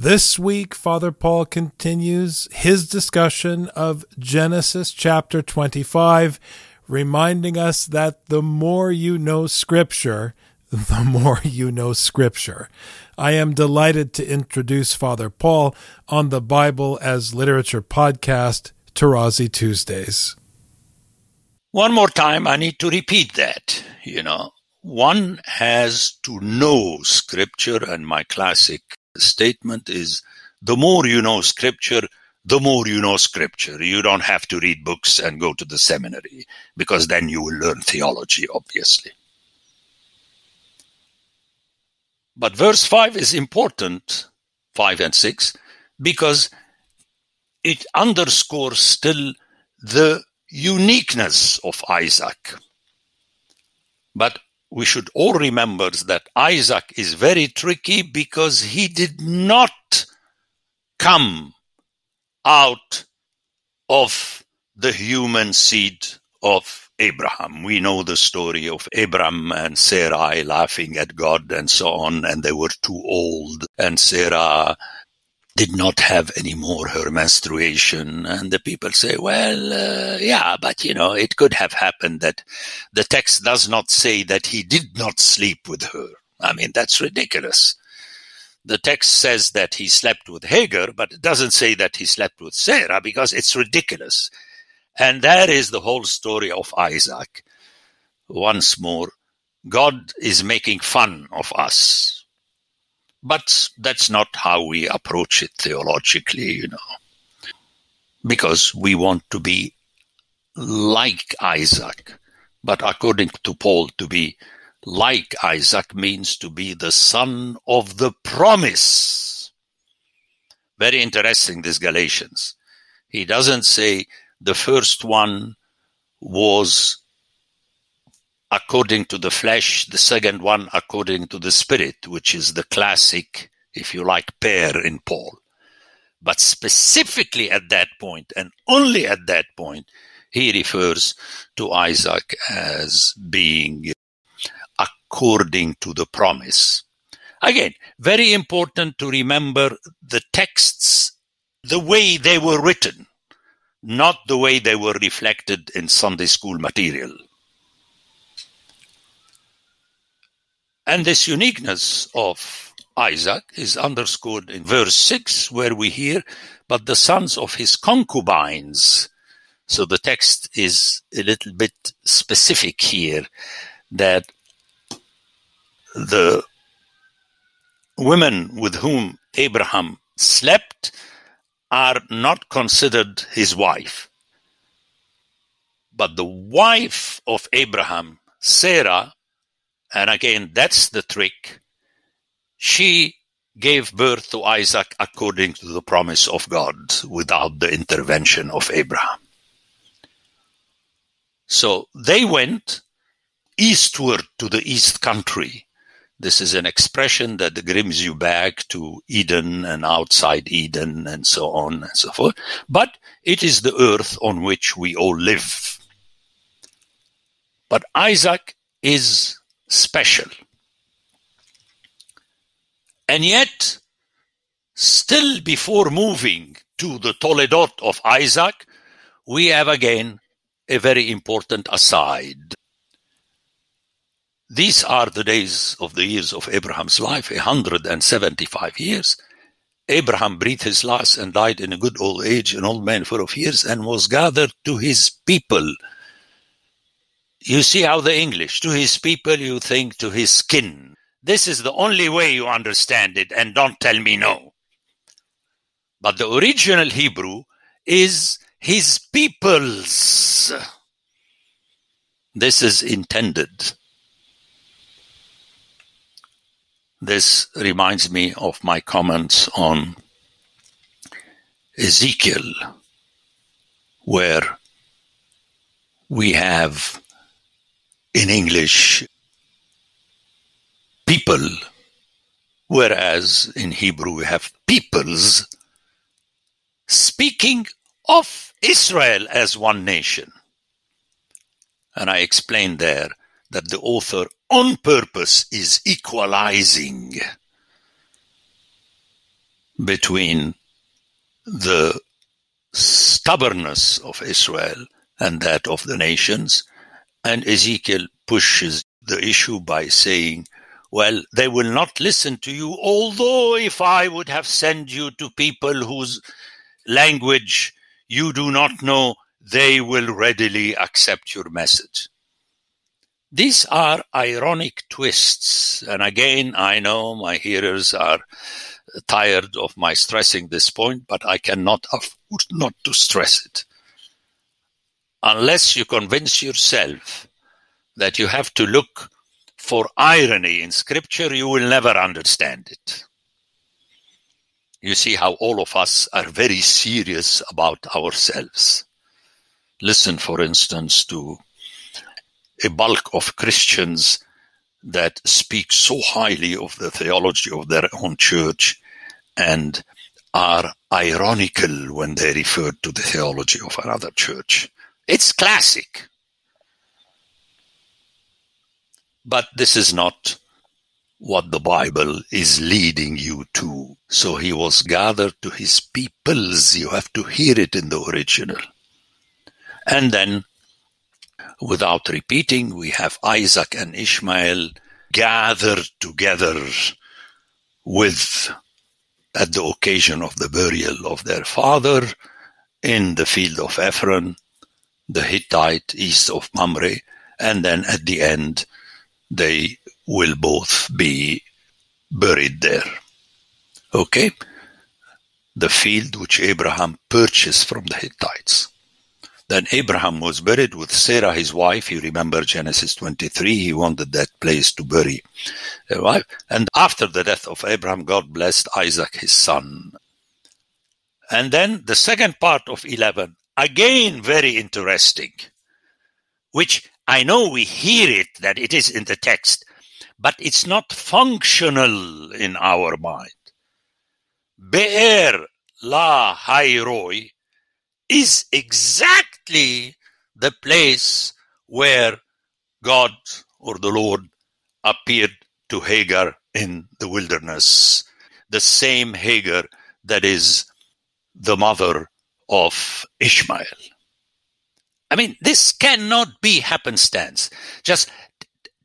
This week, Father Paul continues his discussion of Genesis chapter 25, reminding us that the more you know Scripture, the more you know Scripture. I am delighted to introduce Father Paul on the Bible as Literature podcast, Tarazi Tuesdays. One more time, I need to repeat that. You know, one has to know scripture, and my classic statement is the more you know scripture, the more you know scripture. You don't have to read books and go to the seminary because then you will learn theology, obviously. But verse 5 is important, 5 and 6, because it underscores still the uniqueness of Isaac. But we should all remember that Isaac is very tricky because he did not come out of the human seed of Abraham. We know the story of Abraham and Sarai laughing at God and so on, and they were too old, and Sarah did not have any more her menstruation. And the people say, well, uh, yeah, but you know, it could have happened that the text does not say that he did not sleep with her. I mean, that's ridiculous. The text says that he slept with Hagar, but it doesn't say that he slept with Sarah because it's ridiculous. And that is the whole story of Isaac. Once more, God is making fun of us but that's not how we approach it theologically, you know, because we want to be like Isaac. But according to Paul, to be like Isaac means to be the son of the promise. Very interesting, this Galatians. He doesn't say the first one was according to the flesh, the second one according to the spirit, which is the classic, if you like, pair in Paul. But specifically at that point, and only at that point, he refers to Isaac as being according to the promise. Again, very important to remember the texts the way they were written, not the way they were reflected in Sunday school material. And this uniqueness of Isaac is underscored in verse 6, where we hear, but the sons of his concubines. So the text is a little bit specific here that the women with whom Abraham slept are not considered his wife. But the wife of Abraham, Sarah, and again, that's the trick. She gave birth to Isaac according to the promise of God without the intervention of Abraham. So they went eastward to the east country. This is an expression that brings you back to Eden and outside Eden and so on and so forth. But it is the earth on which we all live. But Isaac is special. And yet, still before moving to the Toledot of Isaac, we have again a very important aside. These are the days of the years of Abraham's life, 175 years. Abraham breathed his last and died in a good old age, an old man full of years, and was gathered to his people you see how the English, to his people, you think to his skin. This is the only way you understand it, and don't tell me no. But the original Hebrew is his peoples. This is intended. This reminds me of my comments on Ezekiel, where we have in English people, whereas in Hebrew we have peoples, speaking of Israel as one nation. And I explained there that the author on purpose is equalizing between the stubbornness of Israel and that of the nations. And Ezekiel pushes the issue by saying, well, they will not listen to you, although if I would have sent you to people whose language you do not know, they will readily accept your message. These are ironic twists. And again, I know my hearers are tired of my stressing this point, but I cannot afford not to stress it. Unless you convince yourself that you have to look for irony in scripture, you will never understand it. You see how all of us are very serious about ourselves. Listen, for instance, to a bulk of Christians that speak so highly of the theology of their own church and are ironical when they refer to the theology of another church. It's classic. But this is not what the Bible is leading you to. So he was gathered to his peoples. You have to hear it in the original. And then without repeating, we have Isaac and Ishmael gathered together with, at the occasion of the burial of their father in the field of Ephron, the Hittite east of Mamre, and then at the end, they will both be buried there. Okay? The field which Abraham purchased from the Hittites. Then Abraham was buried with Sarah, his wife. You remember Genesis 23. He wanted that place to bury a wife. And after the death of Abraham, God blessed Isaac, his son. And then the second part of 11, again very interesting, which I know we hear it that it is in the text, but it's not functional in our mind. Be'er la hairoi is exactly the place where God or the Lord appeared to Hagar in the wilderness. The same Hagar that is the mother of Ishmael. I mean, this cannot be happenstance. Just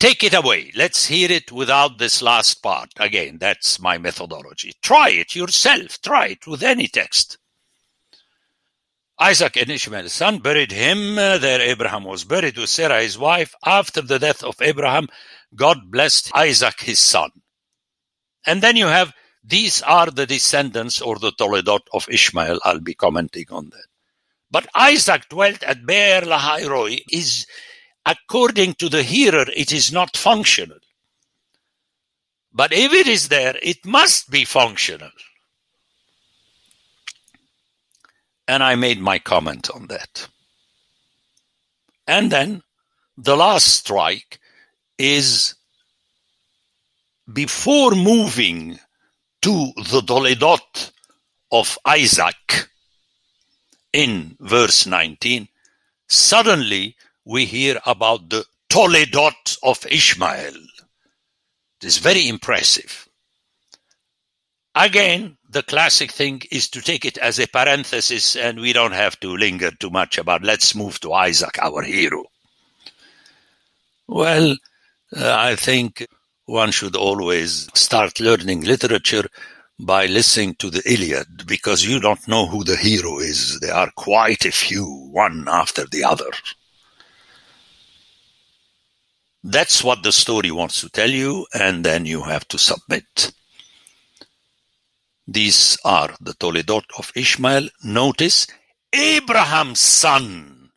take it away. Let's hear it without this last part. Again, that's my methodology. Try it yourself. Try it with any text. Isaac and Ishmael's son buried him. There Abraham was buried with Sarah his wife. After the death of Abraham, God blessed Isaac his son. And then you have, these are the descendants or the Toledot of Ishmael. I'll be commenting on that. But Isaac dwelt at Beer Lahairoi is, according to the hearer, it is not functional. But if it is there, it must be functional. And I made my comment on that. And then the last strike is before moving to the Toledot of Isaac in verse 19, suddenly we hear about the Toledot of Ishmael. It is very impressive. Again, the classic thing is to take it as a parenthesis, and we don't have to linger too much about let's move to Isaac, our hero. Well, uh, I think one should always start learning literature by listening to the Iliad because you don't know who the hero is. There are quite a few, one after the other. That's what the story wants to tell you, and then you have to submit. These are the Toledot of Ishmael. Notice Abraham's son,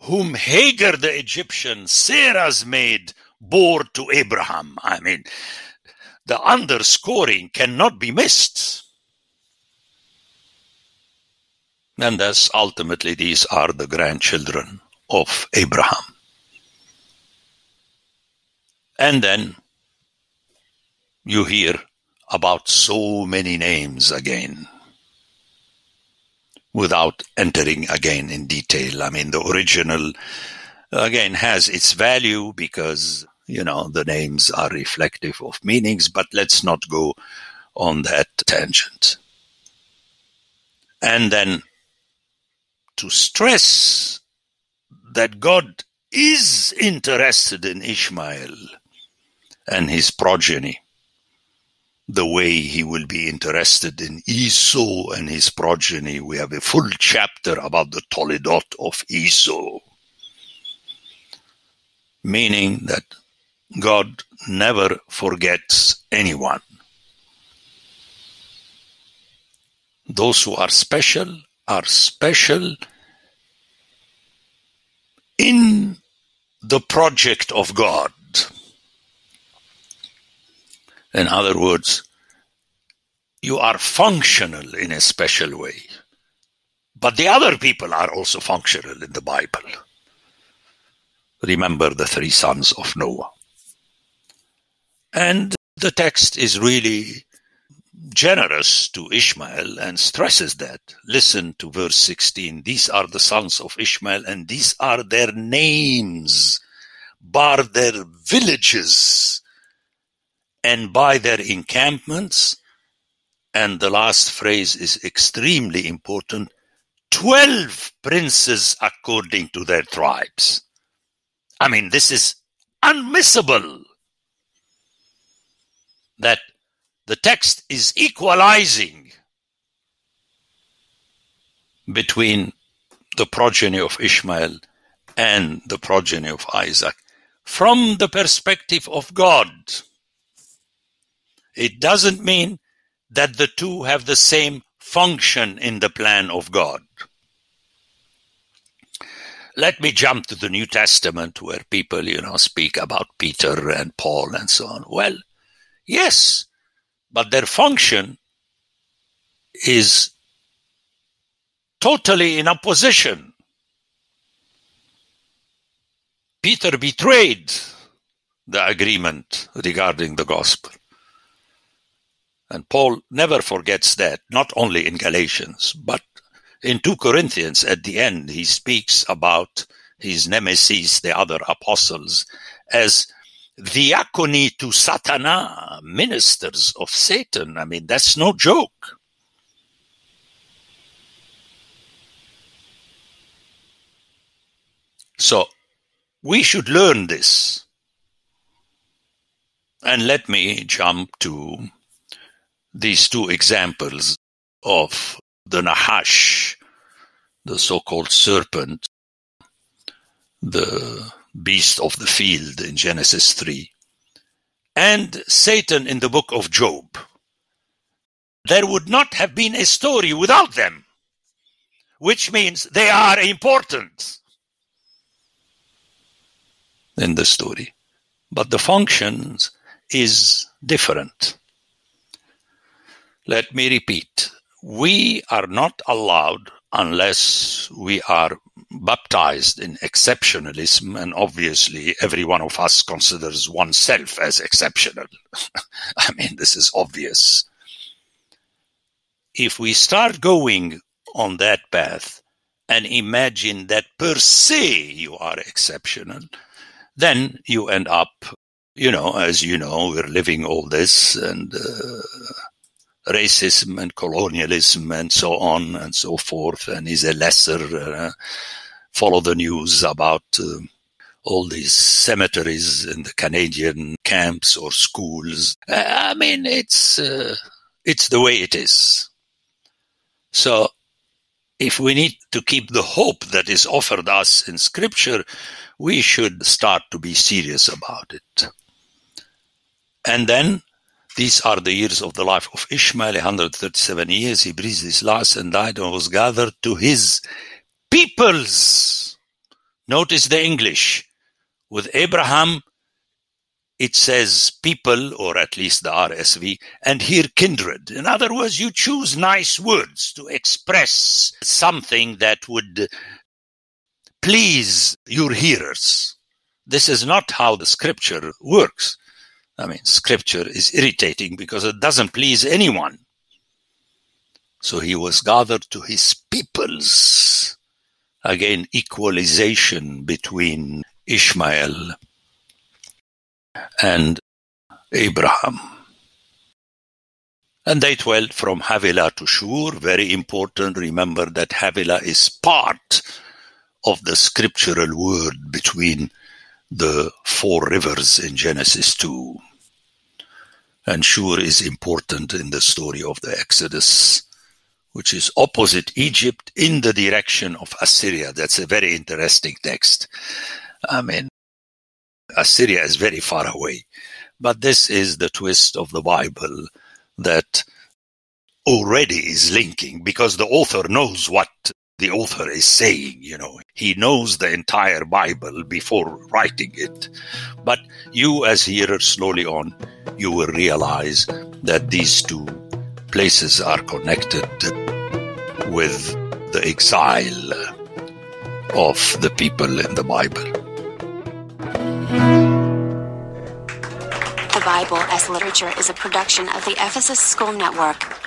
whom Hagar the Egyptian, Sarah's maid, bore to Abraham. I mean, the underscoring cannot be missed. And thus, ultimately, these are the grandchildren of Abraham. And then you hear about so many names again without entering again in detail. I mean, the original, again, has its value because, you know, the names are reflective of meanings, but let's not go on that tangent. And then to stress that God is interested in Ishmael and his progeny the way he will be interested in Esau and his progeny. We have a full chapter about the Toledot of Esau, meaning that God never forgets anyone. Those who are special are special in the project of God. In other words, you are functional in a special way. But the other people are also functional in the Bible. Remember the three sons of Noah. And the text is really generous to Ishmael and stresses that. Listen to verse 16. These are the sons of Ishmael, and these are their names, bar their villages and by their encampments. And the last phrase is extremely important 12 princes according to their tribes. I mean, this is unmissable that the text is equalizing between the progeny of Ishmael and the progeny of Isaac from the perspective of God. It doesn't mean that the two have the same function in the plan of God. Let me jump to the New Testament where people, you know, speak about Peter and Paul and so on. Well, yes, but their function is totally in opposition. Peter betrayed the agreement regarding the gospel. And Paul never forgets that, not only in Galatians, but in 2 Corinthians at the end, he speaks about his nemesis, the other apostles, as diaconi to Satana, ministers of Satan. I mean, that's no joke. So, we should learn this. And let me jump to these two examples of the Nahash, the so-called serpent, the beast of the field in Genesis 3, and Satan in the book of Job. There would not have been a story without them, which means they are important in the story. But the functions is different. Let me repeat. We are not allowed unless we are baptized in exceptionalism, and obviously every one of us considers oneself as exceptional. I mean, this is obvious. If we start going on that path and imagine that per se you are exceptional, then you end up, you know, as you know, we're living all this and uh, racism and colonialism and so on and so forth, and is a lesser. Uh, follow the news about uh, all these cemeteries in the Canadian camps or schools. I mean, it's uh, it's the way it is. So, if we need to keep the hope that is offered us in Scripture, we should start to be serious about it. And then these are the years of the life of Ishmael, 137 years. He breathed his last and died and was gathered to his peoples. Notice the English. With Abraham, it says people, or at least the RSV, and here kindred. In other words, you choose nice words to express something that would please your hearers. This is not how the scripture works. I mean, scripture is irritating because it doesn't please anyone. So he was gathered to his peoples. Again, equalization between Ishmael and Abraham. And they dwelt from Havilah to Shur. Very important. Remember that Havilah is part of the scriptural word between the four rivers in Genesis 2. And Shur is important in the story of the Exodus, which is opposite Egypt in the direction of Assyria. That's a very interesting text. I mean, Assyria is very far away. But this is the twist of the Bible that already is linking because the author knows what the author is saying, you know. He knows the entire Bible before writing it. But you, as hearers, slowly on, you will realize that these two places are connected with the exile of the people in the Bible. The Bible as Literature is a production of the Ephesus School Network.